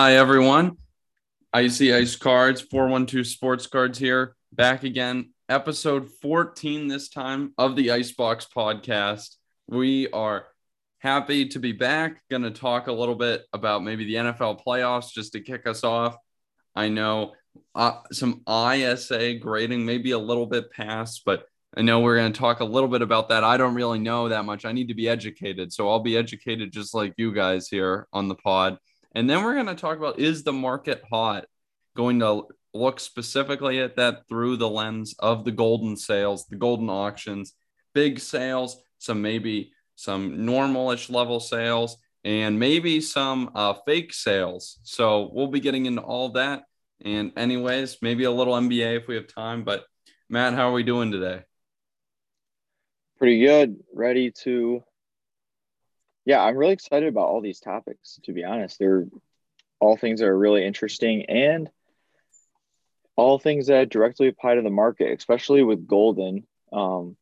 Hi, everyone. Icy Ice Cards, 412 Sports Cards here, back again. Episode 14 this time of the Icebox podcast. We are happy to be back. Going to talk a little bit about maybe the NFL playoffs just to kick us off. I know uh, some ISA grading, maybe a little bit past, but I know we're going to talk a little bit about that. I don't really know that much. I need to be educated. So I'll be educated just like you guys here on the pod. And then we're going to talk about is the market hot? Going to look specifically at that through the lens of the golden sales, the golden auctions, big sales, some maybe some normalish level sales, and maybe some uh, fake sales. So we'll be getting into all that. And, anyways, maybe a little NBA if we have time. But, Matt, how are we doing today? Pretty good. Ready to. Yeah, I'm really excited about all these topics, to be honest. They're all things that are really interesting and all things that directly apply to the market, especially with Golden. Um,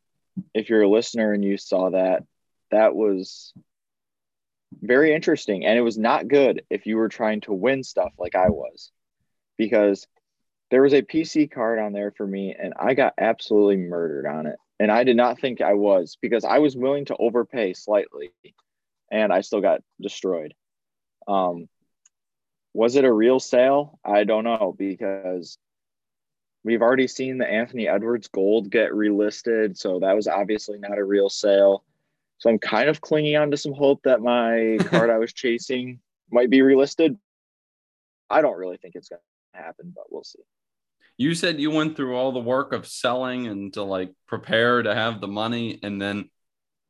if you're a listener and you saw that, that was very interesting. And it was not good if you were trying to win stuff like I was, because there was a PC card on there for me and I got absolutely murdered on it. And I did not think I was because I was willing to overpay slightly and I still got destroyed. Um, was it a real sale? I don't know because we've already seen the Anthony Edwards gold get relisted. So that was obviously not a real sale. So I'm kind of clinging on to some hope that my card I was chasing might be relisted. I don't really think it's going to happen, but we'll see. You said you went through all the work of selling and to like prepare to have the money, and then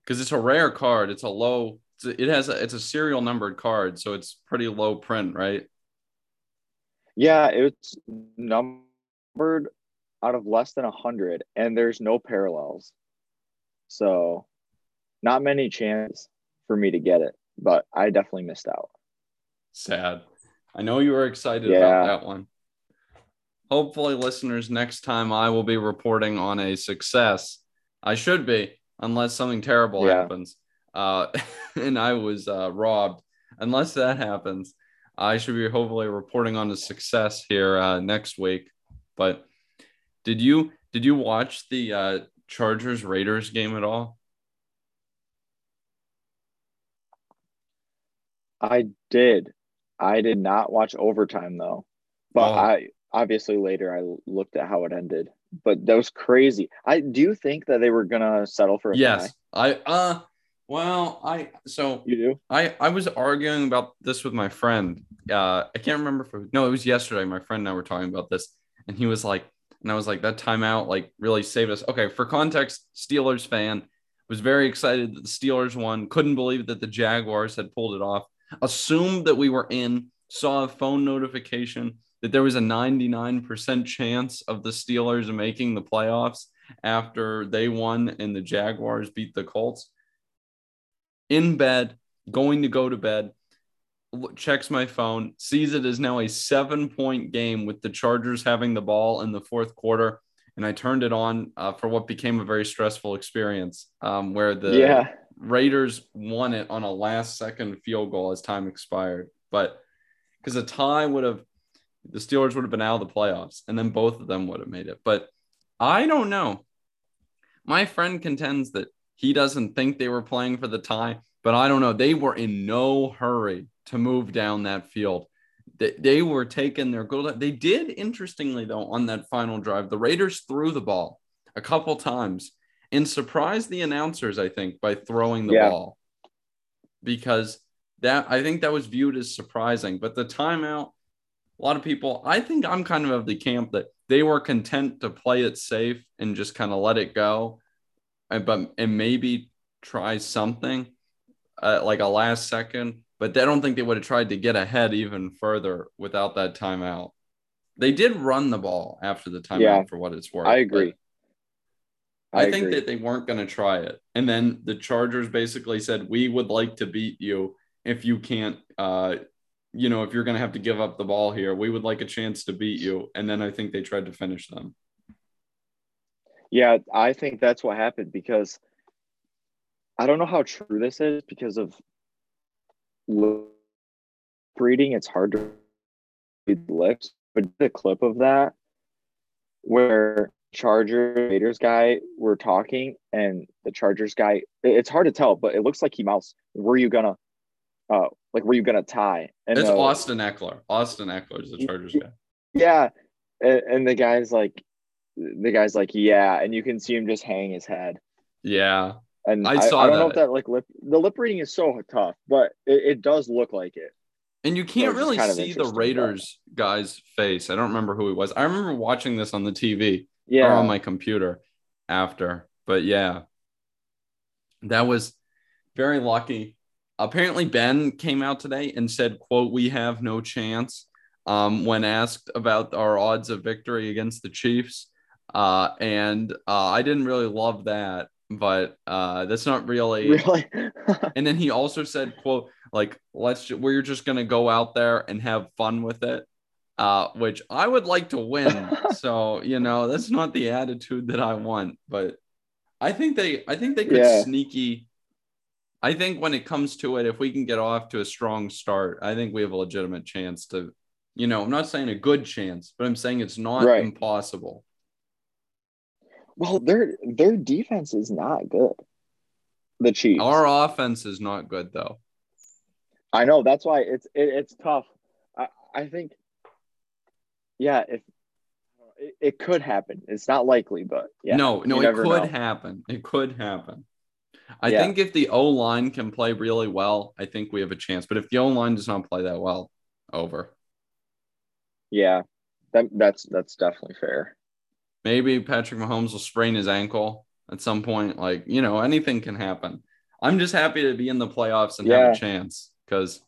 because it's a rare card, it's a low, it has a, it's a serial numbered card, so it's pretty low print, right? Yeah, it's numbered out of less than a hundred, and there's no parallels, so not many chances for me to get it. But I definitely missed out. Sad. I know you were excited yeah. about that one hopefully, listeners, next time I will be reporting on a success. I should be, unless something terrible yeah. happens. Uh, and I was uh, robbed. Unless that happens, I should be hopefully reporting on a success here uh, next week. But did you did you watch the uh, Chargers Raiders game at all? I did. I did not watch overtime though, but oh. I obviously later I looked at how it ended, but that was crazy. I do you think that they were gonna settle for a yes. I uh well I so you do I I was arguing about this with my friend. Uh I can't remember if it, no it was yesterday. My friend and I were talking about this, and he was like, and I was like that timeout like really saved us. Okay, for context, Steelers fan was very excited that the Steelers won. Couldn't believe that the Jaguars had pulled it off. Assumed that we were in. Saw a phone notification that there was a 99% chance of the Steelers making the playoffs after they won and the Jaguars beat the Colts. In bed, going to go to bed, checks my phone, sees it is now a seven point game with the Chargers having the ball in the fourth quarter. And I turned it on uh, for what became a very stressful experience um, where the yeah. Raiders won it on a last second field goal as time expired. But because a tie would have the Steelers would have been out of the playoffs, and then both of them would have made it. But I don't know. My friend contends that he doesn't think they were playing for the tie, but I don't know. They were in no hurry to move down that field. They, they were taking their goal. They did, interestingly, though, on that final drive, the Raiders threw the ball a couple times and surprised the announcers, I think, by throwing the yeah. ball because that I think that was viewed as surprising. But the timeout, a lot of people, I think I'm kind of of the camp that they were content to play it safe and just kind of let it go, but and maybe try something uh, like a last second. But I don't think they would have tried to get ahead even further without that timeout. They did run the ball after the timeout yeah, for what it's worth. I agree. I, I think that they weren't going to try it. And then the Chargers basically said, We would like to beat you if you can't uh, you know, if you're going to have to give up the ball here, we would like a chance to beat you. And then I think they tried to finish them. Yeah, I think that's what happened because I don't know how true this is because of breeding. It's hard to licks, but the clip of that where Charger Raiders guy were talking and the Chargers guy, it's hard to tell, but it looks like he mouths, "Were you gonna, uh, like, were you gonna tie?" And it's uh, Austin Ekeler. Austin Ekeler is the Chargers guy. Yeah, and, and the guy's like, the guy's like, yeah, and you can see him just hang his head. Yeah, and I saw. I, I don't that. know if that like lip the lip reading is so tough, but it, it does look like it. And you can't so really see the Raiders guy's face. I don't remember who he was. I remember watching this on the TV yeah. or on my computer after. But yeah, that was very lucky. Apparently, Ben came out today and said, "quote We have no chance." Um, when asked about our odds of victory against the Chiefs, uh, and uh, I didn't really love that but uh that's not really really and then he also said quote like let's we're just gonna go out there and have fun with it uh which i would like to win so you know that's not the attitude that i want but i think they i think they could yeah. sneaky i think when it comes to it if we can get off to a strong start i think we have a legitimate chance to you know i'm not saying a good chance but i'm saying it's not right. impossible well, their their defense is not good. The Chiefs. Our offense is not good though. I know that's why it's it, it's tough. I I think, yeah, if it, it, could happen, it's not likely, but yeah. No, no, it could know. happen. It could happen. I yeah. think if the O line can play really well, I think we have a chance. But if the O line does not play that well, over. Yeah, that that's that's definitely fair maybe Patrick Mahomes will sprain his ankle at some point. Like, you know, anything can happen. I'm just happy to be in the playoffs and yeah. have a chance because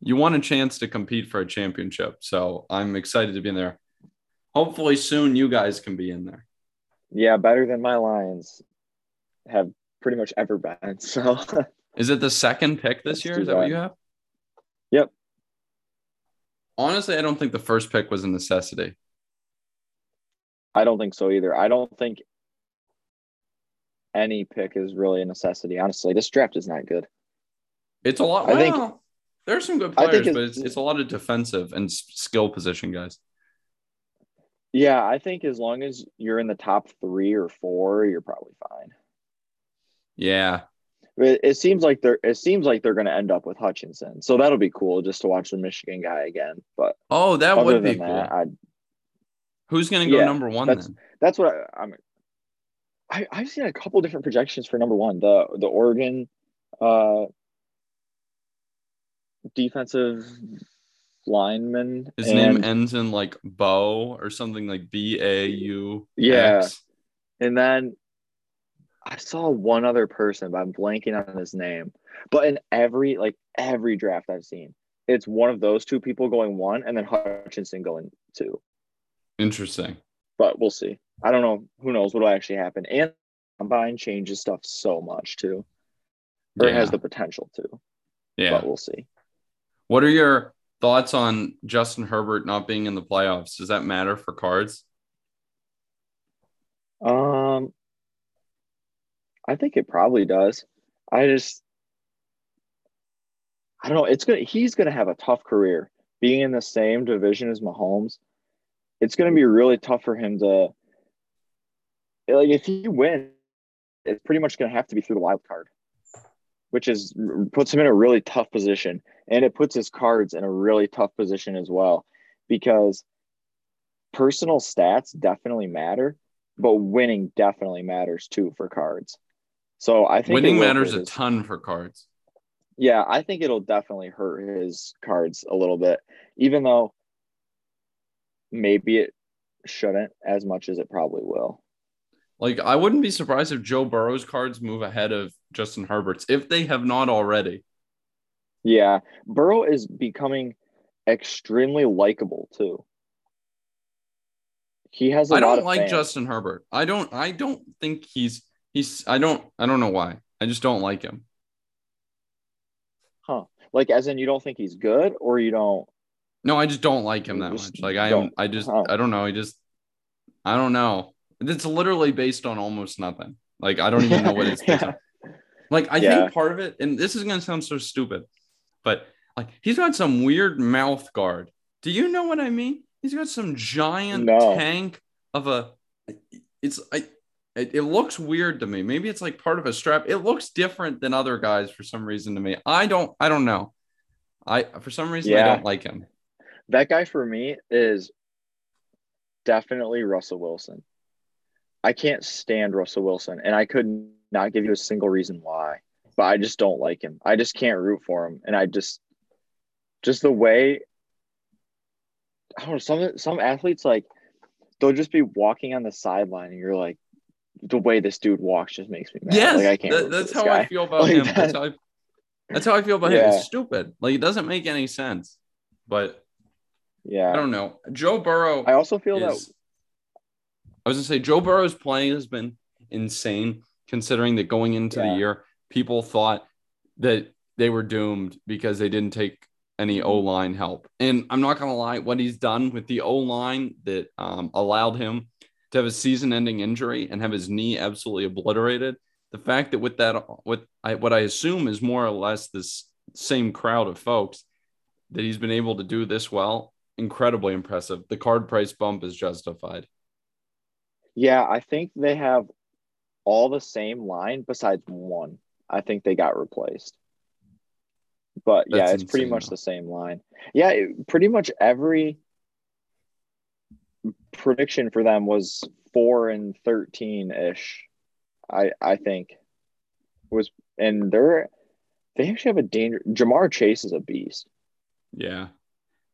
you want a chance to compete for a championship. So I'm excited to be in there. Hopefully soon you guys can be in there. Yeah, better than my Lions have pretty much ever been. So is it the second pick this year? Is that bad. what you have? Yep. Honestly, I don't think the first pick was a necessity. I don't think so either. I don't think any pick is really a necessity. Honestly, this draft is not good. It's a lot. I well, think there's some good players, it's, but it's, it's a lot of defensive and skill position guys. Yeah, I think as long as you're in the top three or four, you're probably fine. Yeah, it, it seems like they're it seems like they're going to end up with Hutchinson, so that'll be cool just to watch the Michigan guy again. But oh, that would be cool. That, I'd Who's going to go yeah, number one that's, then? That's what I, I'm. I, I've seen a couple different projections for number one. The the Oregon uh, defensive lineman. His and, name ends in like Bo or something like B A U. Yeah, and then I saw one other person, but I'm blanking on his name. But in every like every draft I've seen, it's one of those two people going one, and then Hutchinson going two. Interesting. But we'll see. I don't know. Who knows what will actually happen? And combine changes stuff so much too. Or yeah. has the potential to. Yeah. But we'll see. What are your thoughts on Justin Herbert not being in the playoffs? Does that matter for cards? Um I think it probably does. I just I don't know. It's gonna he's gonna have a tough career being in the same division as Mahomes it's going to be really tough for him to like if he wins it's pretty much going to have to be through the wild card which is puts him in a really tough position. And it puts his cards in a really tough position as well because personal stats definitely matter but winning definitely matters too for cards. So i think winning matters his, a ton for cards. Yeah i think it'll definitely hurt his cards a little bit even though maybe it shouldn't as much as it probably will. Like I wouldn't be surprised if Joe Burrow's cards move ahead of Justin Herbert's if they have not already. Yeah, Burrow is becoming extremely likable too. He has I don't like fans. Justin Herbert. I don't I don't think he's he's I don't I don't know why. I just don't like him. Huh. Like as in you don't think he's good or you don't no, I just don't like him that much. Like I am, I just, I don't know. I just, I don't know. It's literally based on almost nothing. Like I don't even know what it's based yeah. on. Like I yeah. think part of it, and this is gonna sound so stupid, but like he's got some weird mouth guard Do you know what I mean? He's got some giant No. tank of a. It's I. It, it looks weird to me. Maybe it's like part of a strap. It looks different than other guys for some reason to me. I don't. I don't know. I for some reason I don't like him. That guy for me is definitely Russell Wilson. I can't stand Russell Wilson, and I could not give you a single reason why, but I just don't like him. I just can't root for him, and I just, just the way. I don't know. Some some athletes like they'll just be walking on the sideline, and you're like, the way this dude walks just makes me mad. Yes, like I can't. that- that's how I feel about Like him. that- That's how I, that's how I feel about him. It's stupid. Like it doesn't make any sense. But Yeah. I don't know. Joe Burrow. I also feel that I was gonna say Joe Burrow's play has been insane, considering that going into Yeah. the year, people thought that they were doomed because they didn't take any. O line help. And I'm not gonna lie, what he's done with the O line that um, allowed him to have a season-ending injury and have his knee absolutely obliterated. The fact that with that, with I, what I assume is more or less this same crowd of folks, that he's been able to do this well, incredibly impressive. The card price bump is justified. Yeah, I think they have all the same line besides one. I think they got replaced. But yeah, That's it's pretty much though. the same line. Yeah, it- pretty much every prediction for them was 4 and 13 ish. I I think was and they're they actually have a danger Ja'Marr Chase is a beast. Yeah.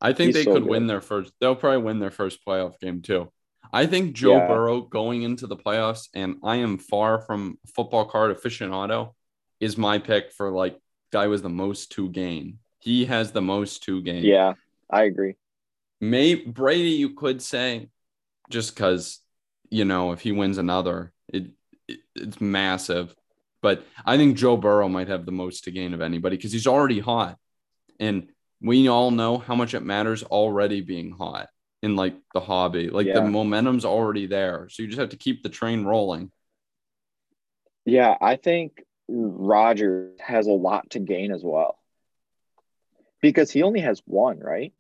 I think He's they so could good. win their first. They'll probably win their first playoff game too. I think Joe Yeah. Burrow going into the playoffs, and I am far from football card aficionado, is my pick for like guy was the most to gain. He has the most to gain. Yeah, I agree. May Brady, you could say, just because you know if he wins another, it, it it's massive. But I think Joe Burrow might have the most to gain of anybody because he's already hot, and we all know how much it matters already being hot in like the hobby. Like the momentum's already there, so you just have to keep the train rolling. Yeah, I think Rodgers has a lot to gain as well. Because he only has one, right?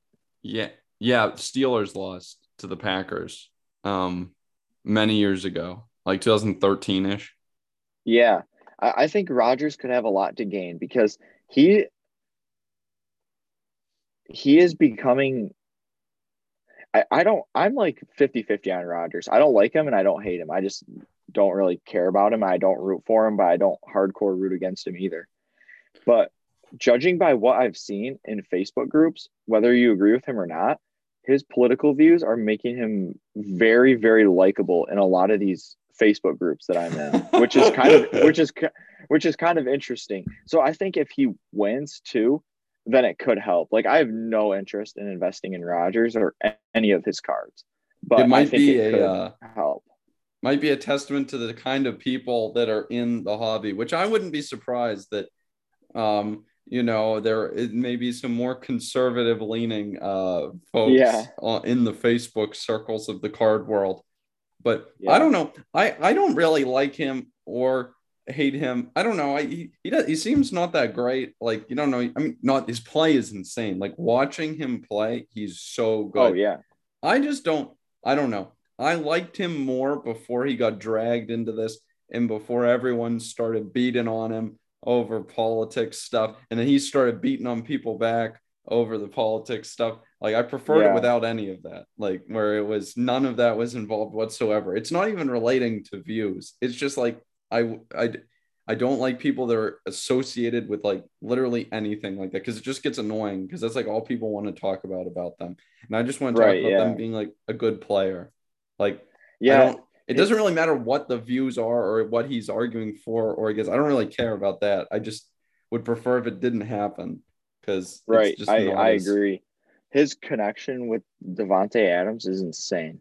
Yeah, yeah. Steelers lost to the Packers um many years ago, like 2013 ish. Yeah. I, I think Rodgers could have a lot to gain because he he is becoming I, I don't I'm like 50-50 on Rodgers. I don't like him and I don't hate him. I just don't really care about him. I don't root for him, but I don't hardcore root against him either. But judging by what I've seen in Facebook groups, whether you agree with him or not, his political views are making him very, very likable in a lot of these Facebook groups that I'm in, which is kind of which is which is kind of interesting. So I think if he wins too, then it could help. Like I have no interest in investing in Rodgers or any of his cards, but it might be it a uh, help. might be a testament to the kind of people that are in the hobby, which I wouldn't be surprised that, um, you know, there it may be some more conservative leaning uh, folks Yeah. in the Facebook circles of the card world. But Yeah. I don't know. I I don't really like him or hate him. I don't know. I he he, does, he seems not that great. Like you don't know. I mean, not his play is insane. Like watching him play, he's so oh, good. Oh yeah, I just don't. I don't know. I liked him more before he got dragged into this and before everyone started beating on him over politics stuff. And then he started beating on people back over the politics stuff. Like I preferred Yeah. it without any of that. Like where it was none of that was involved whatsoever. It's not even relating to views. It's just like I I I don't like people that are associated with like literally anything like that because it just gets annoying because that's like all people want to talk about about them. And I just want to talk Right, about yeah. them being like a good player. Like yeah. it doesn't really matter what the views are or what he's arguing for or against. I don't really care about that. I just would prefer if it didn't happen because Right, just I, I agree. His connection with Davante Adams is insane.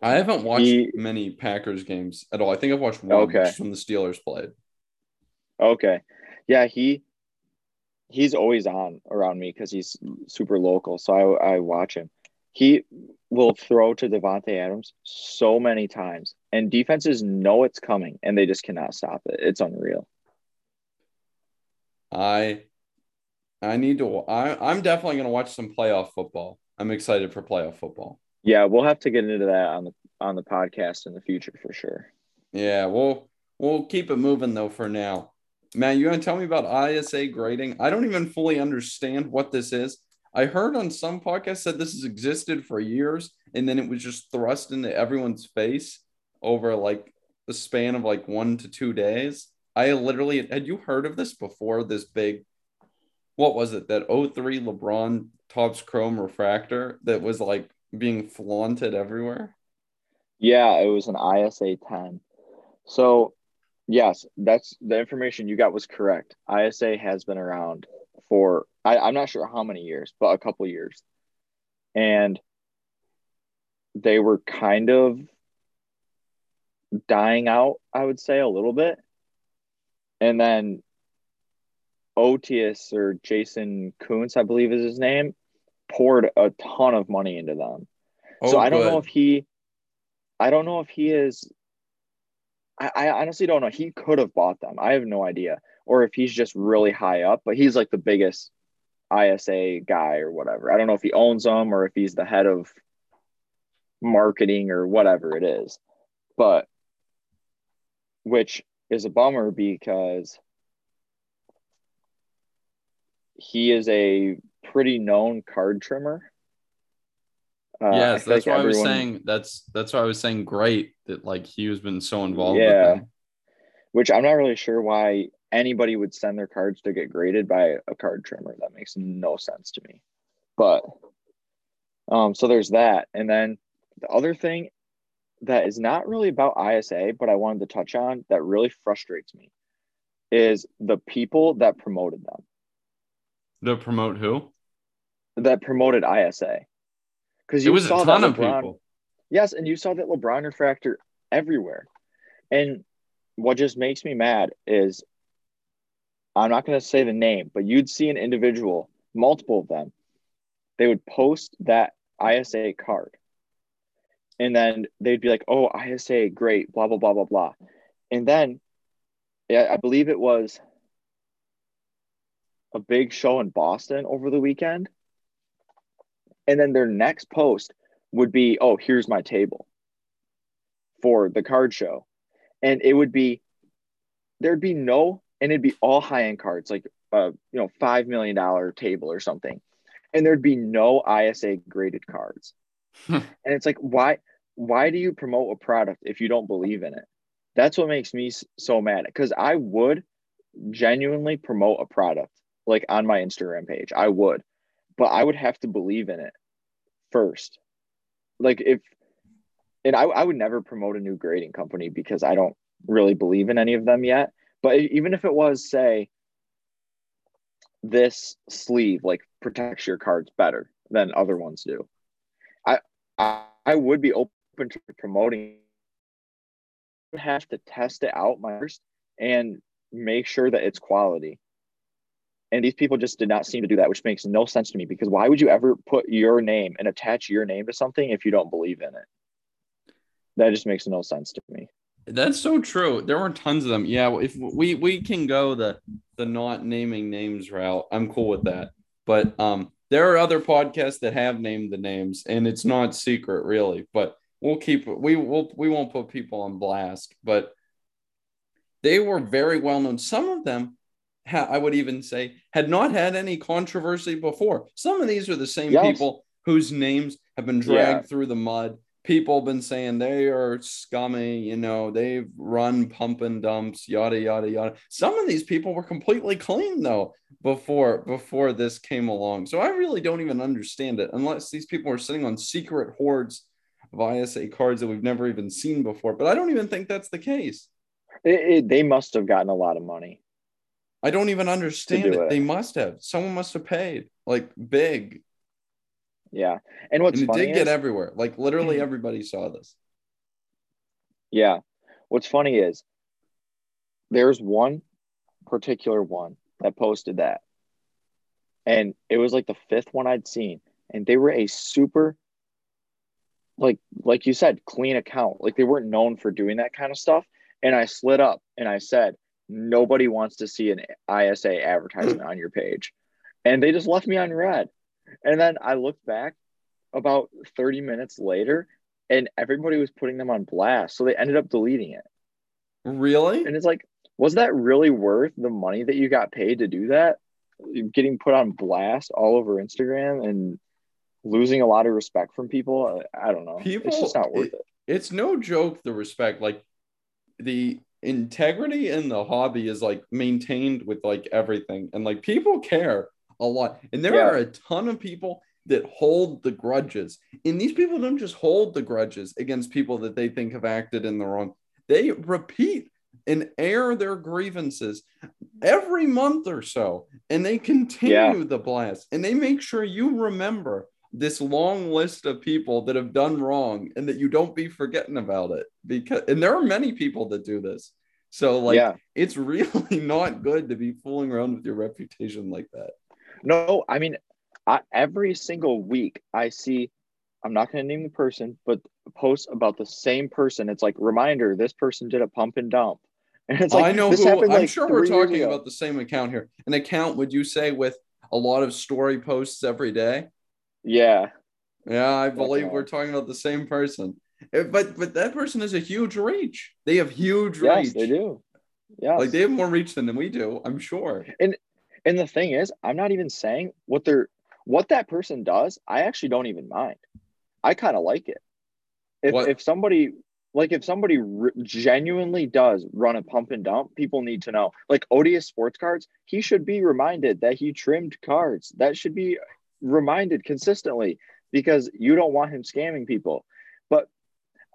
I haven't watched He- many Packers games at all. I think I've watched one, Okay. when the Steelers played. Okay, yeah, he he's always on around me because he's super local, so I I watch him. He will throw to Davante Adams so many times, and defenses know it's coming, and they just cannot stop it. It's unreal. I I need to I I'm definitely gonna watch some playoff football. I'm excited for playoff football. Yeah, we'll have to get into that on the on the podcast in the future for sure. Yeah, we'll we'll keep it moving though for now. Man, you gonna tell me about ISA grading? I don't even fully understand what this is. I heard on some podcast that this has existed for years and then it was just thrust into everyone's face over like the span of like one to two days. I literally had you heard of this before this big what was it that 03 LeBron Topps Chrome refractor that was like being flaunted everywhere? Yeah, it was an ISA 10. So, yes, that's the information you got was correct. ISA has been around for I, I'm not sure how many years, but a couple years. And they were kind of dying out, I would say, a little bit. And then Otis or Jason Koontz, I believe is his name, poured a ton of money into them. Oh, so I don't good. know if he, I don't know if he is. I, I honestly don't know. He could have bought them. I have no idea, or if he's just really high up. But he's like the biggest ISA guy or whatever. I don't know if he owns them or if he's the head of marketing or whatever it is. But which is a bummer because he is a pretty known card trimmer. Uh, yes, that's why everyone, I was saying that's that's why I was saying great that like he has been so involved. Yeah, which I'm not really sure why anybody would send their cards to get graded by a card trimmer. That makes no sense to me. But um, so there's that, and then the other thing that is not really about ISA, but I wanted to touch on that really frustrates me is the people that promoted them. To promote who? That promoted ISA. Because you it was saw a ton of LeBron, people. Yes, and you saw that LeBron refractor everywhere. And what just makes me mad is I'm not going to say the name, but you'd see an individual, multiple of them, they would post that ISA card. And then they'd be like, oh, ISA, great, blah, blah, blah, blah, blah. And then yeah, I believe it was a big show in Boston over the weekend. And then their next post would be, oh, here's my table for the card show. And it would be, there'd be no, and it'd be all high end cards, like, a you know, $5 million table or something. And there'd be no ISA graded cards. Hmm. and it's like, why, why do you promote a product if you don't believe in it? That's what makes me so mad because I would genuinely promote a product like on my Instagram page. I would, but I would have to believe in it first. Like if, and I, I would never promote a new grading company because I don't really believe in any of them yet. But even if it was, say, this sleeve like protects your cards better than other ones do, I I, I would be open to promoting. Have to test it out first and make sure that it's quality. And these people just did not seem to do that, which makes no sense to me because why would you ever put your name and attach your name to something if you don't believe in it? That just makes no sense to me. That's so true. There were tons of them. Yeah, if we we can go the the not naming names route, I'm cool with that. But um there are other podcasts that have named the names and it's not secret really, but we'll keep we will we won't put people on blast, but they were very well known. Some of them ha- I would even say, had not had any controversy before. Some of these are the same yes. people whose names have been dragged yeah. through the mud. People have been saying they are scummy, you know, they've run pump and dumps, yada yada yada. Some of these people were completely clean though before before this came along. So I really don't even understand it unless these people are sitting on secret hoards of ISA cards that we've never even seen before. But I don't even think that's the case. It, it, they must have gotten a lot of money. I don't even understand it. it. They must have. Someone must have paid like big. Yeah, and what's and it did is, get everywhere. Like literally everybody saw this. Yeah, what's funny is there's one particular one that posted that, and it was like the fifth one I'd seen, and they were a super, like like you said, clean account. Like they weren't known for doing that kind of stuff. And I slid up and I said, nobody wants to see an ISA advertisement on your page. And they just left me on red. And then I looked back about 30 minutes later and everybody was putting them on blast. So they ended up deleting it. Really? And it's like, was that really worth the money that you got paid to do that? Getting put on blast all over Instagram and losing a lot of respect from people. I don't know. People, it's just not worth it, it. It's no joke, the respect. Like the integrity in the hobby is like maintained with like everything. And like people care a lot. And there Yeah. are a ton of people that hold the grudges. And these people don't just hold the grudges against people that they think have acted in the wrong. They repeat and air their grievances every month or so. And they continue Yeah. the blast. And they make sure you remember this long list of people that have done wrong and that you don't be forgetting about it. Because and there are many people that do this. So like yeah. it's really not good to be fooling around with your reputation like that. No, I mean, I, every single week I see, I'm not going to name the person, but posts about the same person. It's like, reminder, this person did a pump and dump. And it's like, I know who I'm like sure we're talking about the same account here. An account, would you say, with a lot of story posts every day? Yeah. Yeah, I believe we're talking about the same person. Eh, But but that person has a huge reach. They have huge Yes, reach. they do. Yeah. Like they have more reach than we do, I'm sure. and and the thing is, I'm not even saying what they're what that person does. I actually don't even mind. I kind of like it. If What- if somebody like if somebody r- genuinely does run a pump and dump, people need to know. Like Odious Sports Cards, he should be reminded that he trimmed cards. That should be reminded consistently because you don't want him scamming people. But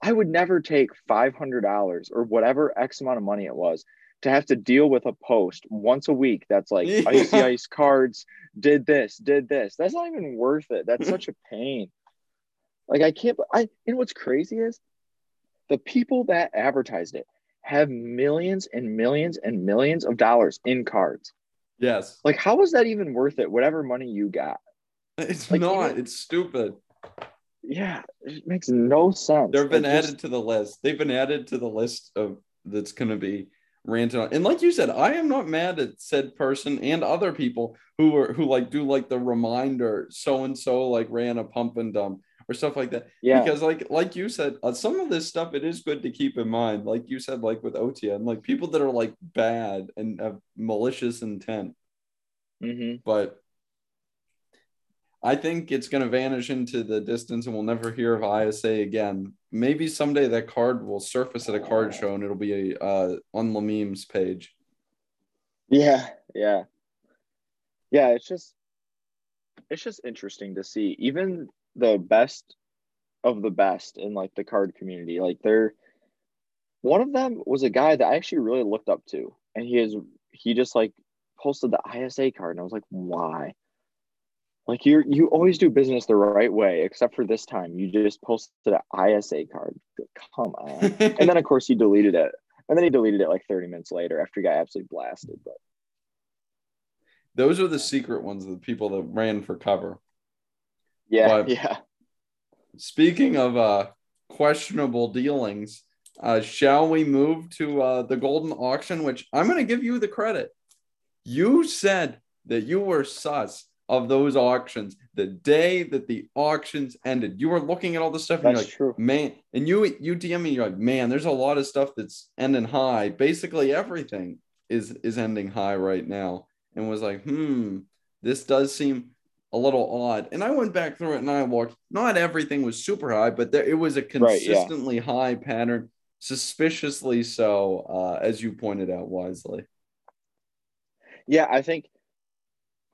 I would never take $500 or whatever X amount of money it was to have to deal with a post once a week that's like Yeah. icy ice cards did this did this that's not even worth it that's such a pain like i can't i and what's crazy is the people that advertised it have millions and millions and millions of dollars in cards Yes. like how is that even worth it whatever money you got It's Like, not. It's stupid. yeah it makes no sense They've been It just- added to the list. They've been added to the list of that's going to be ranted on. And like you said, I am not mad at said person and other people who are who like do like the reminder so and so like ran a pump and dump or stuff like that. yeah Because like like you said, uh, some of this stuff it is good to keep in mind. Like you said, like with OTN, like people that are like bad and have malicious intent. Mm-hmm. But I think it's going to vanish into the distance and we'll never hear of ISA again. Maybe someday that card will surface at a card show and it'll be uh, on memes page. Yeah, yeah. Yeah, it's just it's just interesting to see even the best of the best in like the card community. Like they're one of them was a guy that I actually really looked up to and he is he just like posted the ISA card and I was like, "Why?" Like you you always do business the right way except for this time. You just posted an ISA card. Come on. and then of course he deleted it. And then he deleted it like 30 minutes later after he got absolutely blasted, but Those are the secret ones, the people that ran for cover. Yeah, But- yeah. Speaking of uh, questionable dealings, uh, shall we move to uh, the golden auction? Which I'm going to give you the credit. You said that you were sus of those auctions the day that the auctions ended. You were looking at all the stuff and That's you're like, true. man, and you you DM me, you're like, man, there's a lot of stuff that's ending high. Basically, everything is is ending high right now, and was like, hmm, this does seem a little odd. And I went back through it and I looked. Not everything was super high, but there it was a Right, yeah. consistently high pattern, suspiciously so, uh, as you pointed out wisely. Yeah, I think.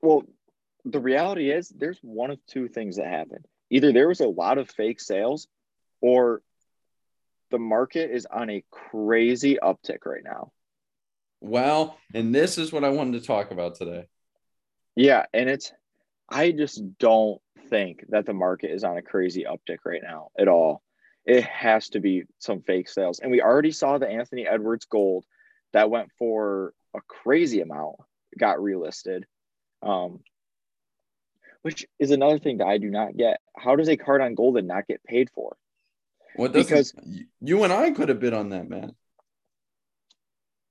Well, the reality is there's one of two things that happened. Either there was a lot of fake sales, or the market is on a crazy uptick right now. Well, and this is what I wanted to talk about today. Yeah, and it's. I just don't think that the market is on a crazy uptick right now at all. It has to be some fake sales, and we already saw the Anthony Edwards gold that went for a crazy amount got relisted. Um, which is another thing that I do not get. How does a card on Golden not get paid for? What doesn't Because- you and I could have bid on that, man.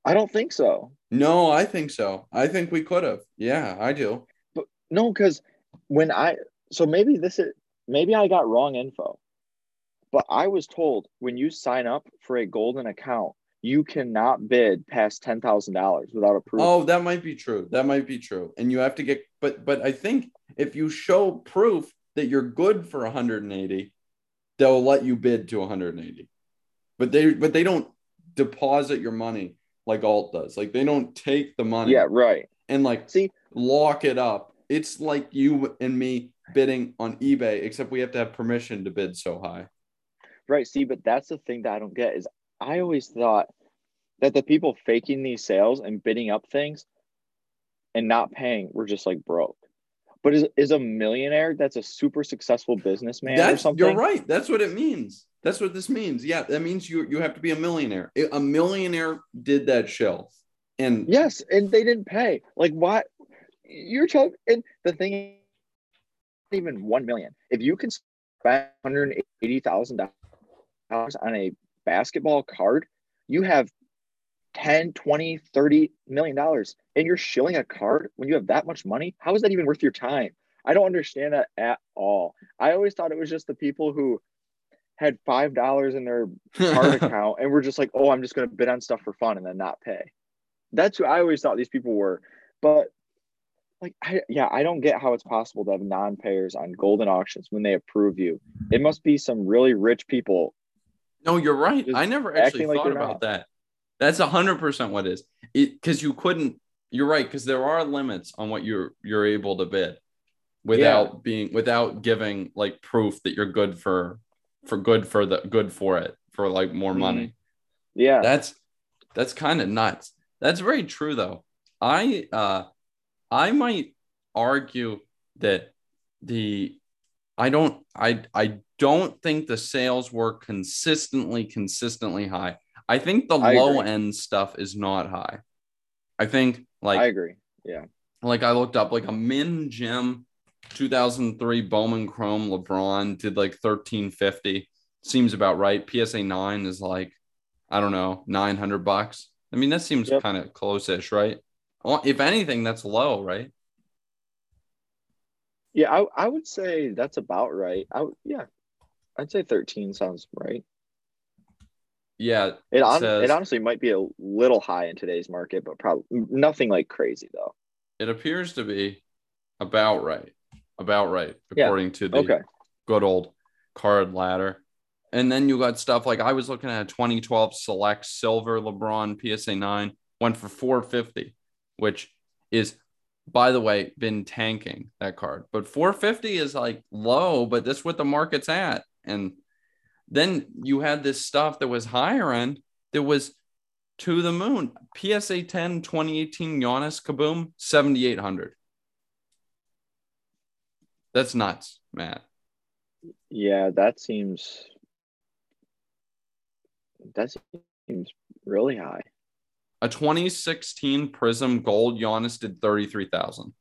I don't think so. No, I think so. I think we could have. Yeah, I do. But No, because when I so maybe this is maybe I got wrong info, but I was told when you sign up for a golden account, you cannot bid past ten thousand dollars without approval. Oh, that might be true. That might be true. And you have to get, but but I think if you show proof that you're good for 180, they'll let you bid to 180. But they but they don't deposit your money like alt does. Like they don't take the money. Yeah, right. And like see lock it up. It's like you and me bidding on eBay, except we have to have permission to bid so high. Right. See, but that's the thing that I don't get is I always thought that the people faking these sales and bidding up things and not paying were just like broke. But is, is a millionaire that's a super successful businessman that's, or something? You're right. That's what it means. That's what this means. Yeah, that means you you have to be a millionaire. A millionaire did that show. And yes, and they didn't pay. Like what you're telling and the thing even one million. If you can spend hundred eighty thousand dollars on a basketball card, you have 10, 20, 30 million dollars and you're shilling a card when you have that much money. How is that even worth your time? I don't understand that at all. I always thought it was just the people who had five dollars in their card account and were just like, oh, I'm just gonna bid on stuff for fun and then not pay. That's who I always thought these people were. But like I, yeah, I don't get how it's possible to have non-payers on golden auctions when they approve you. It must be some really rich people no, you're right. I never actually thought like about not. that. That's hundred percent what is it because you couldn't. You're right because there are limits on what you're you're able to bid without yeah. being without giving like proof that you're good for for good for the good for it for like more mm-hmm. money. Yeah, that's that's kind of nuts. That's very true though. I uh I might argue that the I don't I I don't think the sales were consistently consistently high. I think the I low agree. end stuff is not high. I think like I agree. Yeah. Like I looked up like a min gem 2003 Bowman Chrome LeBron did like 1350. Seems about right. PSA 9 is like I don't know, 900 bucks. I mean that seems yep. kind of close-ish, right? If anything that's low, right? Yeah, I, I would say that's about right. I yeah, I'd say 13 sounds right. Yeah, it on, says, it honestly might be a little high in today's market, but probably nothing like crazy though. It appears to be about right, about right according yeah. to the okay. good old card ladder. And then you got stuff like I was looking at a 2012 Select Silver LeBron PSA 9 went for 450, which is by the way, been tanking that card. But 450 is like low, but that's what the market's at. And then you had this stuff that was higher end that was to the moon. PSA 10 2018 Giannis Kaboom 7800. That's nuts, Matt. Yeah, that seems that seems really high. A 2016 Prizm Gold Giannis did 33,000.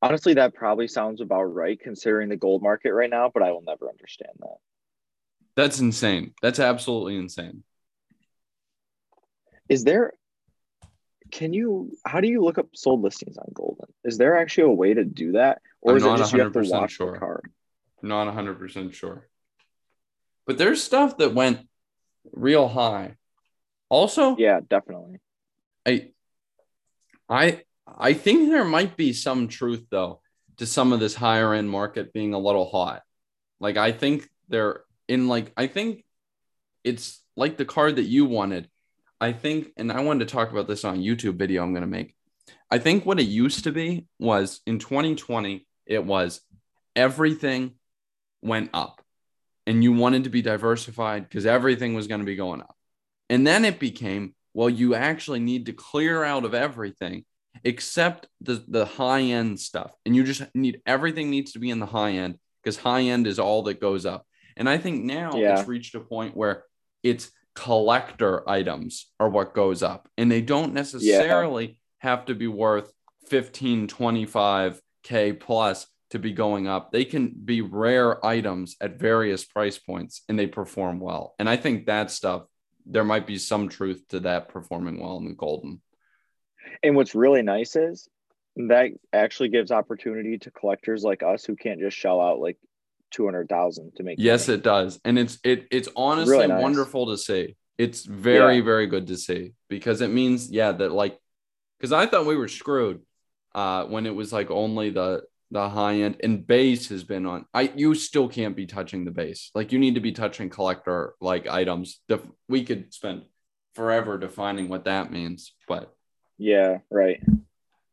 Honestly, that probably sounds about right considering the gold market right now, but I will never understand that. That's insane. That's absolutely insane. Is there can you how do you look up sold listings on golden Is there actually a way to do that? Or I'm is it just you have to watch sure. the card? Not 100% sure. But there's stuff that went real high. Also, yeah, definitely. I I I think there might be some truth though to some of this higher end market being a little hot. Like I think they're in like I think it's like the card that you wanted. I think and I wanted to talk about this on YouTube video I'm going to make. I think what it used to be was in 2020 it was everything went up and you wanted to be diversified because everything was going to be going up. And then it became, well, you actually need to clear out of everything except the, the high end stuff. And you just need everything needs to be in the high end because high end is all that goes up. And I think now yeah. it's reached a point where it's collector items are what goes up. And they don't necessarily yeah. have to be worth 15, 25K plus to be going up. They can be rare items at various price points and they perform well. And I think that stuff, there might be some truth to that performing well in the golden. And what's really nice is that actually gives opportunity to collectors like us who can't just shell out like 200,000 to make Yes, money. it does. And it's it it's honestly Really nice. wonderful to see. It's very, Yeah. very good to see because it means, yeah, that like because I thought we were screwed uh when it was like only the the high end and base has been on I you still can't be touching the base. Like you need to be touching collector like items. Def- we could spend forever defining what that means, but yeah right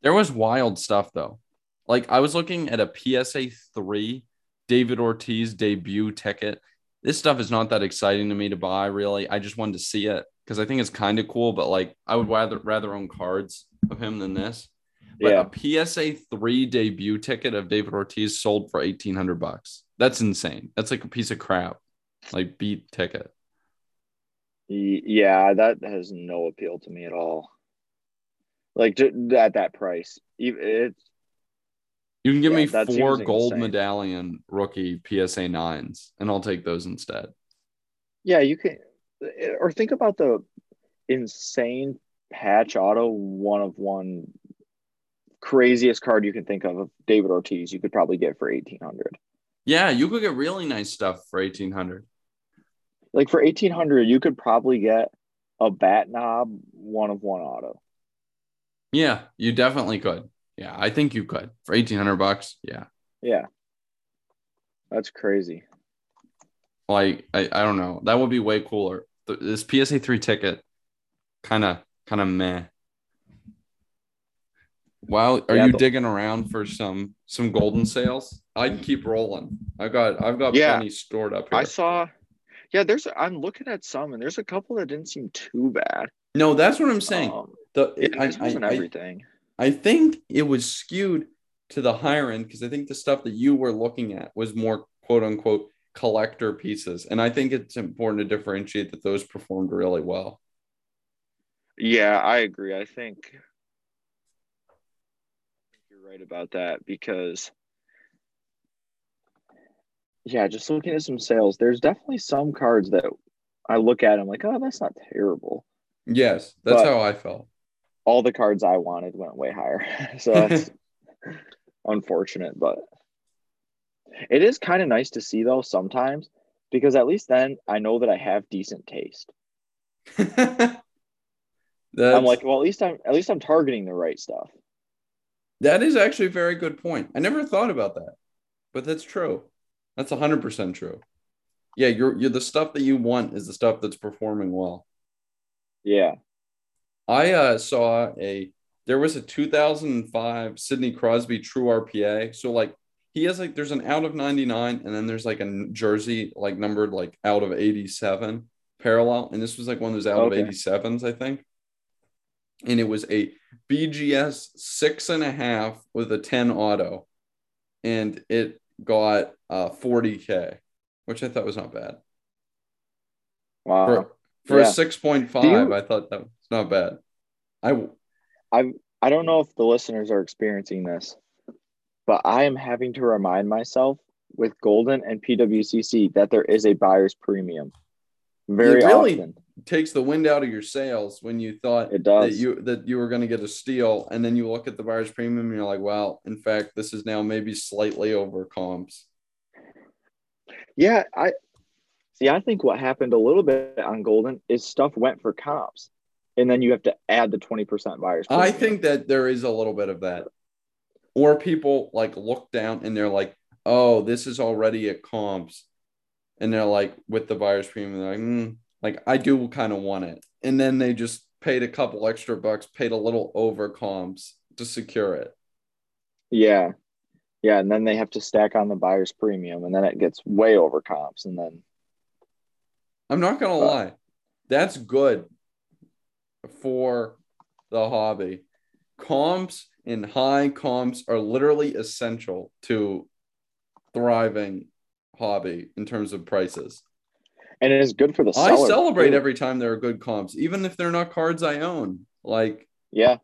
there was wild stuff though. Like I was looking at a PSA 3 David Ortiz debut ticket. This stuff is not that exciting to me to buy really. I just wanted to see it because I think it's kind of cool, but like I would rather rather own cards of him than this. But yeah a PSA 3 debut ticket of David Ortiz sold for 1800 bucks. That's insane. That's like a piece of crap. Like beat ticket. Yeah that has no appeal to me at all like at that price it's You can give Yeah, me four gold insane. medallion rookie PSA 9s and I'll take those instead. yeah you can eh, or think about the insane patch auto one of one craziest card you can think of of David Ortiz you could probably get for 1800 Yeah, you could get really nice stuff for 1800. like for 1800 you could probably get a bat knob one of one auto Yeah, you definitely could. Yeah, I think you could for 1800 bucks. Yeah. yeah that's crazy Like I, I don't know. That would be way cooler. This PSA 3 ticket kind of kind of meh. Wow, are Yeah, you the- digging around for some some Goldin sales? I'd keep rolling. I got I've got Yeah. plenty stored up here. I saw yeah there's i'm looking at some and there's a couple that didn't seem too bad no, that's what I'm saying. um, The I, wasn't I- I- everything I think it was skewed to the higher end because I think the stuff that you were looking at was more quote unquote collector pieces. And I think it's important to differentiate that those performed really well. Yeah, I agree. I think, I you're right about that because, yeah, just looking at some sales, there's definitely some cards that I look at, and I'm like, oh, that's not terrible. Yes, that's But- how I felt. All the cards I wanted went way higher. so that's unfortunate, but it is kind of nice to see though sometimes because at least then I know that I have decent taste. I'm like, well, at least I'm at least I'm targeting the right stuff. that is actually a very good point. I never thought about that, but that's true. That's 100% true. Yeah, you're, you're the stuff that you want is the stuff that's performing well. Yeah. I uh, saw a there was a 2005 Sidney Crosby True RPA. So like he has like there's an out of 99 and then there's like a jersey like numbered like out of 87 parallel and this was like one of those out Okay. of 87s I think. And it was a BGS six and a half with a 10 auto, and it got uh 40k, which I thought was not bad Wow. for for Yeah. a 6.5 you- i thought that was not bad i I I don't know if the listeners are experiencing this, but I am having to remind myself with Goldin and PWCC that there is a buyer's premium. Very It really often. takes the wind out of your sails when you thought It that does. you that you were going to get a steal and then you look at the buyer's premium and you're like well in fact this is now maybe slightly over comps Yeah, I see. I think what happened a little bit on Goldin is stuff went for comps, and then you have to add the twenty percent buyers. i think that there is a little bit of that. Or people like look down and they're like oh this is already at comps. And they're like with the buyer's premium they're like mm, like i do kind of want it. And then they just paid a couple extra bucks paid a little over comps to secure it. Yeah, yeah, and then they have to stack on the buyer's premium, and then it gets way over comps, and then I'm not gonna Uh, lie, that's good for the hobby. Comps and high comps are literally essential to thriving hobby in terms of prices. and it is good for the I celebrate every time there are good comps, even if they're not cards I own. Like Yeah,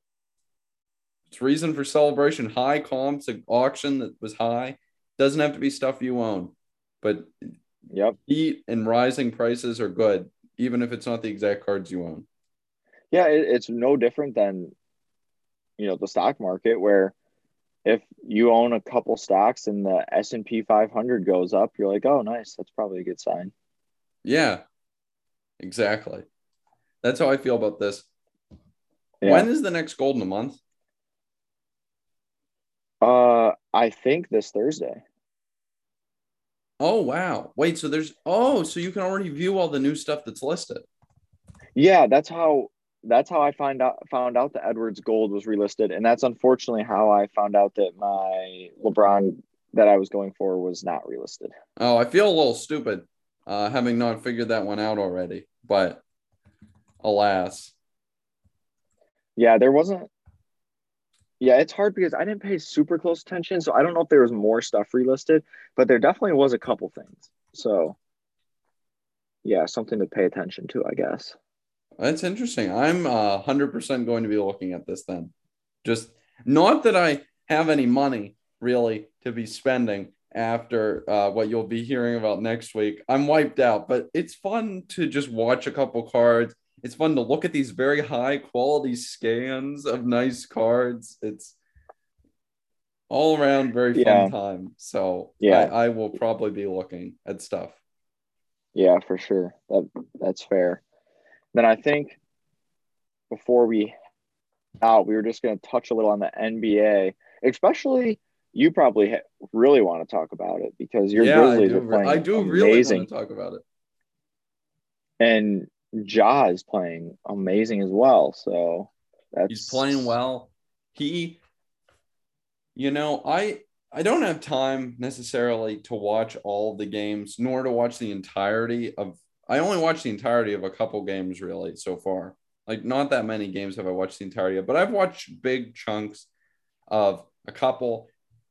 it's reason for celebration. High comps, an auction that was high, doesn't have to be stuff you own, but yep. heat and rising prices are good, even if it's not the exact cards you own. Yeah, it, it's no different than you know the stock market where if you own a couple stocks and the S&P 500 goes up, you're like, "Oh, nice. That's probably a good sign." Yeah. Exactly. That's how I feel about this. Yeah. When is the next gold in a month? Uh, I think this Thursday. Oh wow. Wait, so there's oh, so you can already view all the new stuff that's listed. Yeah, that's how that's how I find out found out that Edwards Gold was relisted, and that's unfortunately how I found out that my LeBron that I was going for was not relisted. Oh, I feel a little stupid uh having not figured that one out already, but alas. Yeah, there wasn't. Yeah, it's hard because I didn't pay super close attention, so I don't know if there was more stuff relisted, but there definitely was a couple things. So, yeah, something to pay attention to, I guess. That's interesting. I'm uh, 100% going to be looking at this then. Just not that I have any money really to be spending after uh, what you'll be hearing about next week. I'm wiped out, but it's fun to just watch a couple cards. It's fun to look at these very high quality scans of nice cards. It's all around very fun Yeah. time. So Yeah. I, I will probably be looking at stuff. Yeah, for sure. That that's fair. Then I think before we out, we were just going to touch a little on the NBA, especially you probably ha- really want to talk about it because your yeah, Grizzlies are playing I do really amazing, want to talk about it. and Ja is playing amazing as well. So that's He's playing well. He, you know, I I don't have time necessarily to watch all the games, nor to watch the entirety of. I only watched the entirety of a couple games really so far. Like not that many games have I watched the entirety of, but I've watched big chunks of a couple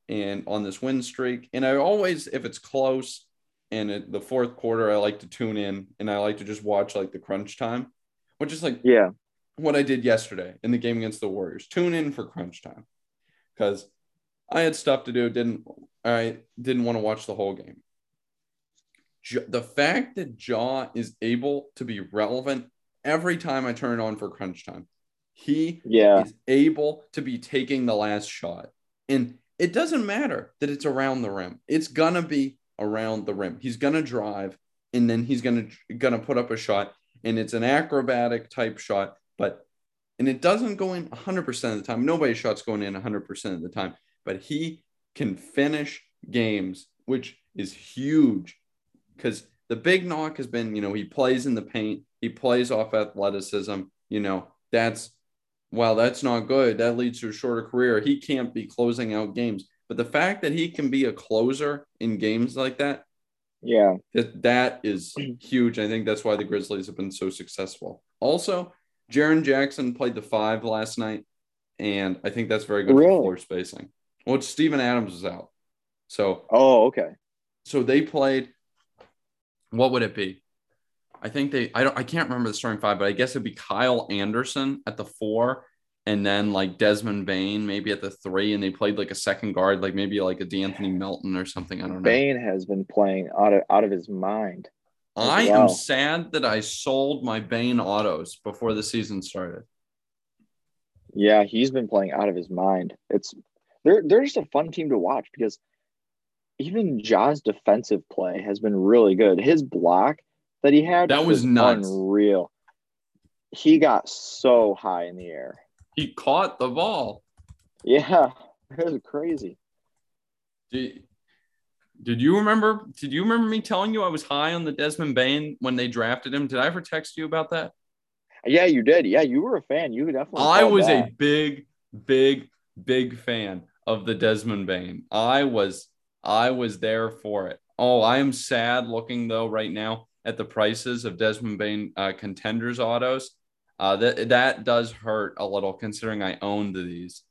and on this win streak. And I always, if it's close and it, the fourth quarter, I like to tune in and I like to just watch like the crunch time, which is like Yeah, what I did yesterday in the game against the Warriors. Tune in for crunch time because I had stuff to do. Didn't I didn't want to watch the whole game. The fact that Ja is able to be relevant every time I turn it on for crunch time, he yeah, is able to be taking the last shot. And it doesn't matter that it's around the rim. It's gonna be around the rim. He's gonna drive and then he's gonna gonna put up a shot. And it's an acrobatic type shot, but and it doesn't go in 100% of the time. Nobody's shot's going in 100% of the time, but he can finish games, which is huge because the big knock has been, you know, he plays in the paint, he plays off athleticism, you know, that's well, that's not good. That leads to a shorter career. He can't be closing out games. But the fact that he can be a closer in games like that, yeah, that, that is huge. I think that's why the Grizzlies have been so successful. Also, Jaren Jackson played the five last night, and I think that's very good Really? for floor spacing. Well, Steven Adams is out. So Oh, okay. so they played what would it be? I think they I don't I can't remember the starting five, but I guess it'd be Kyle Anderson at the four, and then like Desmond Bane maybe at the three, and they played like a second guard, like maybe like a De'Anthony Melton or something. I don't know. Bane has been playing out of out of his mind. I Wow. am sad that I sold my Bane autos before the season started. Yeah, he's been playing out of his mind. It's they're they're just a fun team to watch because even Ja's defensive play has been really good. His block that he had That was nuts. unreal. He got so high in the air. He caught the ball. Yeah, it was crazy. Did, did you remember? Did you remember me telling you I was high on the Desmond Bane when they drafted him? Did I ever text you about that? Yeah, you did. Yeah, you were a fan. You definitely. I was a big, big, big fan of the Desmond Bane. I was, I was there for it. Oh, I am sad looking though right now at the prices of Desmond Bane uh, contenders autos. Uh, that that does hurt a little considering I owned these.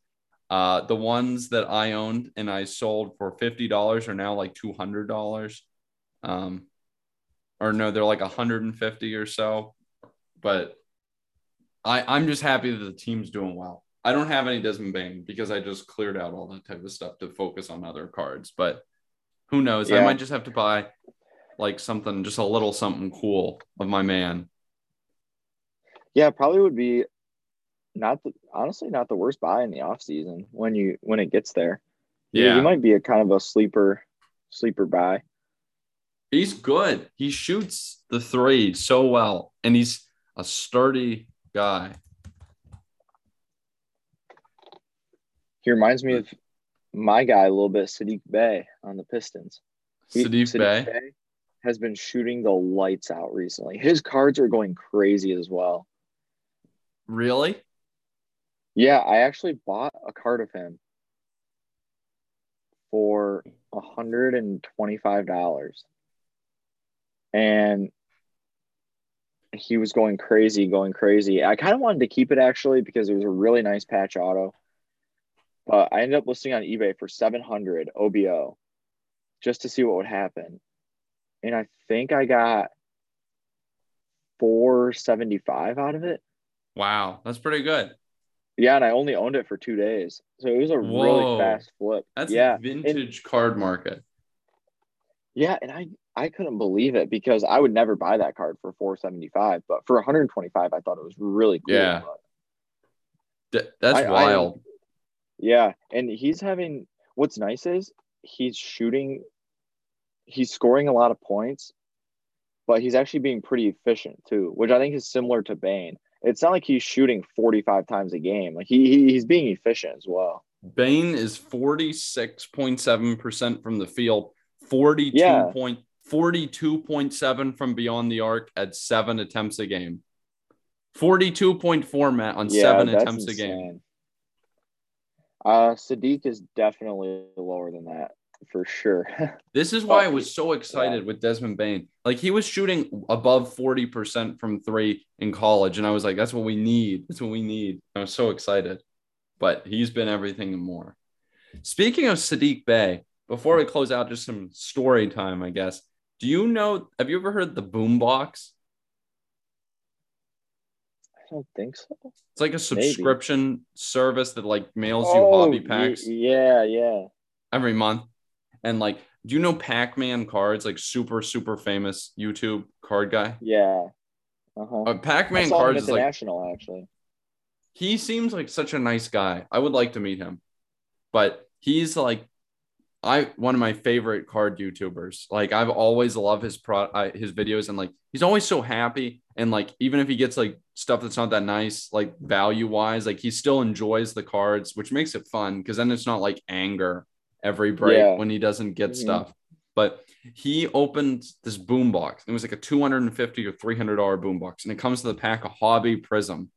Uh, the ones that I owned and I sold for fifty dollars are now like two hundred dollars. Um, or no, they're like hundred and fifty or so. But I, I'm just happy that the team's doing well. I don't have any Desmond Bane because I just cleared out all that type of stuff to focus on other cards. But who knows? I might just have to buy like something, just a little something cool of my man. Yeah, probably would be not the honestly not the worst buy in the off season when you when it gets there. Yeah, he might be a kind of a sleeper sleeper buy. He's good. He shoots the three so well, and he's a sturdy guy. He reminds me of my guy a little bit, Saddiq Bey on the Pistons. He, Saddiq Bey has been shooting the lights out recently. His cards are going crazy as well. Really? Yeah, I actually bought a card of him for $125. And he was going crazy, going crazy. I kind of wanted to keep it actually because it was a really nice patch auto. But I ended up listing on eBay for 700 OBO just to see what would happen. And I think I got 475 out of it. Wow, that's pretty good. Yeah, and I only owned it for two days. So it was a Whoa. really fast flip. That's yeah. vintage and, card market. Yeah, and I I couldn't believe it because I would never buy that card for 475, but for 125 I thought it was really cool. Yeah. that's I, wild. Yeah, and he's having what's nice is he's shooting he's scoring a lot of points, but he's actually being pretty efficient too, which I think is similar to Bane. It's not like he's shooting 45 times a game. Like he, he he's being efficient as well. Bane is 46.7% from the field, 42 yeah. point 42.7 from beyond the arc at seven attempts a game. 42.4 Matt on yeah, seven attempts insane. a game. Uh Saddiq is definitely lower than that for sure. this is why I was so excited yeah. with Desmond Bane. Like he was shooting above 40% from three in college. And I was like, that's what we need. That's what we need. I was so excited. But he's been everything and more. Speaking of Saddiq Bey, before we close out, just some story time, I guess. Do you know? Have you ever heard the Boombox? I don't think so. It's like a subscription Maybe. service that like mails you oh, hobby packs. Y- yeah, yeah. Every month. And like, do you know Pac-Man cards? Like super, super famous YouTube card guy. Yeah. Uh-huh. Uh, Pac-Man cards is like national actually. He seems like such a nice guy. I would like to meet him, but he's like, I one of my favorite card YouTubers. Like I've always loved his pro uh, his videos and like he's always so happy and like even if he gets like stuff that's not that nice like value wise like he still enjoys the cards which makes it fun because then it's not like anger every break yeah. when he doesn't get mm-hmm. stuff. But he opened this boom box. It was like a 250 or 300 dollar boom box, and it comes to the pack of Hobby Prizm.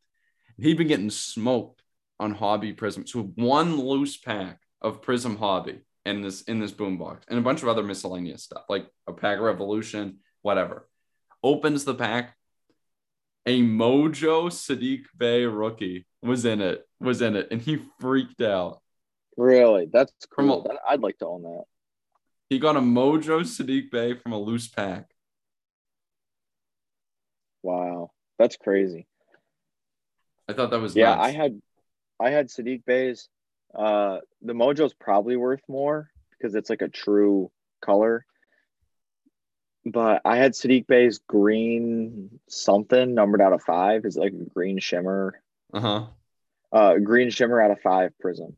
He'd been getting smoked on Hobby Prizm. So one loose pack of Prizm Hobby in this in this boom box and a bunch of other miscellaneous stuff like a pack of Revolution, whatever. Opens the pack. A Mojo Saddiq Bey rookie was in it. Was in it, and he freaked out. Really? That's cool. A, I'd like to own that. He got a Mojo Saddiq Bey from a loose pack. Wow. That's crazy. I thought that was Yeah, nuts. I had I had Saddiq Bey's. Uh the Mojo's probably worth more because it's like a true color. But I had Saddiq Bey's green something numbered out of five. Is like a green shimmer. Uh-huh. Uh green shimmer out of five Prizm.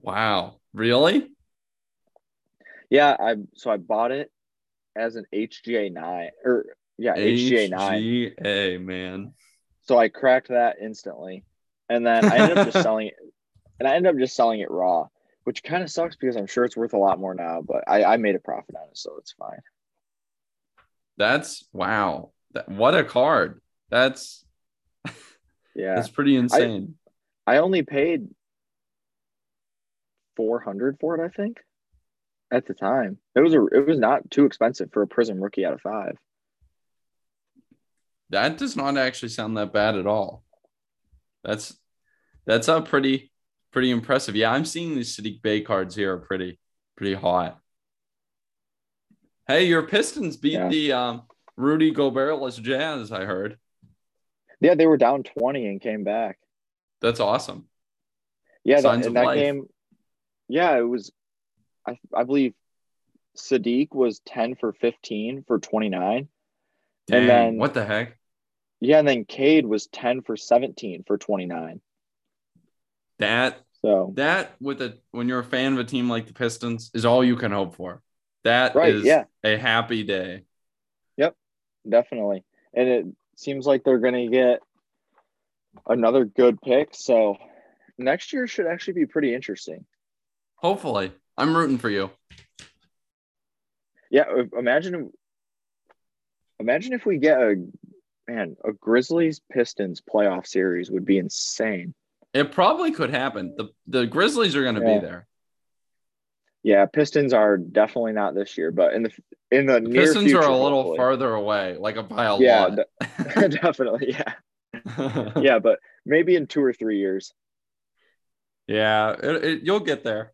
Wow. Really? Yeah, I so I bought it as an HGA nine or yeah, HGA nine. HGA man. So I cracked that instantly. And then I ended up just selling it and I ended up just selling it raw, which kind of sucks because I'm sure it's worth a lot more now, but I, I made a profit on it, so it's fine. That's wow. That, what a card. That's yeah. That's pretty insane. I, I only paid 400 for it, I think. At the time, it was a it was not too expensive for a Prizm rookie out of five. That does not actually sound that bad at all. That's that's a pretty pretty impressive. Yeah, I'm seeing these Saddiq Bey cards here are pretty pretty hot. Hey, your Pistons beat yeah. the um, Rudy Gobertless Jazz. I heard. Yeah, they were down 20 and came back. That's awesome. Yeah, that, in that life. game, yeah, it was. I I believe Saddiq was ten for fifteen for twenty nine, and then what the heck? Yeah, and then Cade was ten for seventeen for twenty nine. That So that with a when you're a fan of a team like the Pistons is all you can hope for. That Right, is yeah. a happy day. Yep, definitely. And it seems like they're going to get another good pick. So next year should actually be pretty interesting. Hopefully. I'm rooting for you. Yeah, imagine imagine if we get a man, a Grizzlies Pistons playoff series would be insane. It probably could happen. The the Grizzlies are going to Yeah. be there. Yeah, Pistons are definitely not this year, but in the in the, The near Pistons future, are a little hopefully. farther away, like a by a Yeah, lot. de- definitely. Yeah, yeah, but maybe in two or three years. yeah, it, it, you'll get there.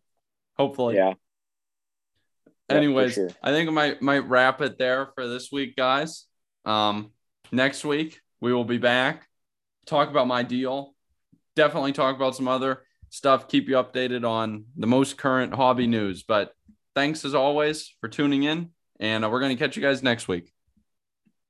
Hopefully. Yeah. Yeah, Anyways, sure. I think I might might wrap it there for this week, guys. Um, next week we will be back. Talk about my deal. Definitely talk about some other stuff. Keep you updated on the most current hobby news. But thanks as always for tuning in, and uh, we're going to catch you guys next week.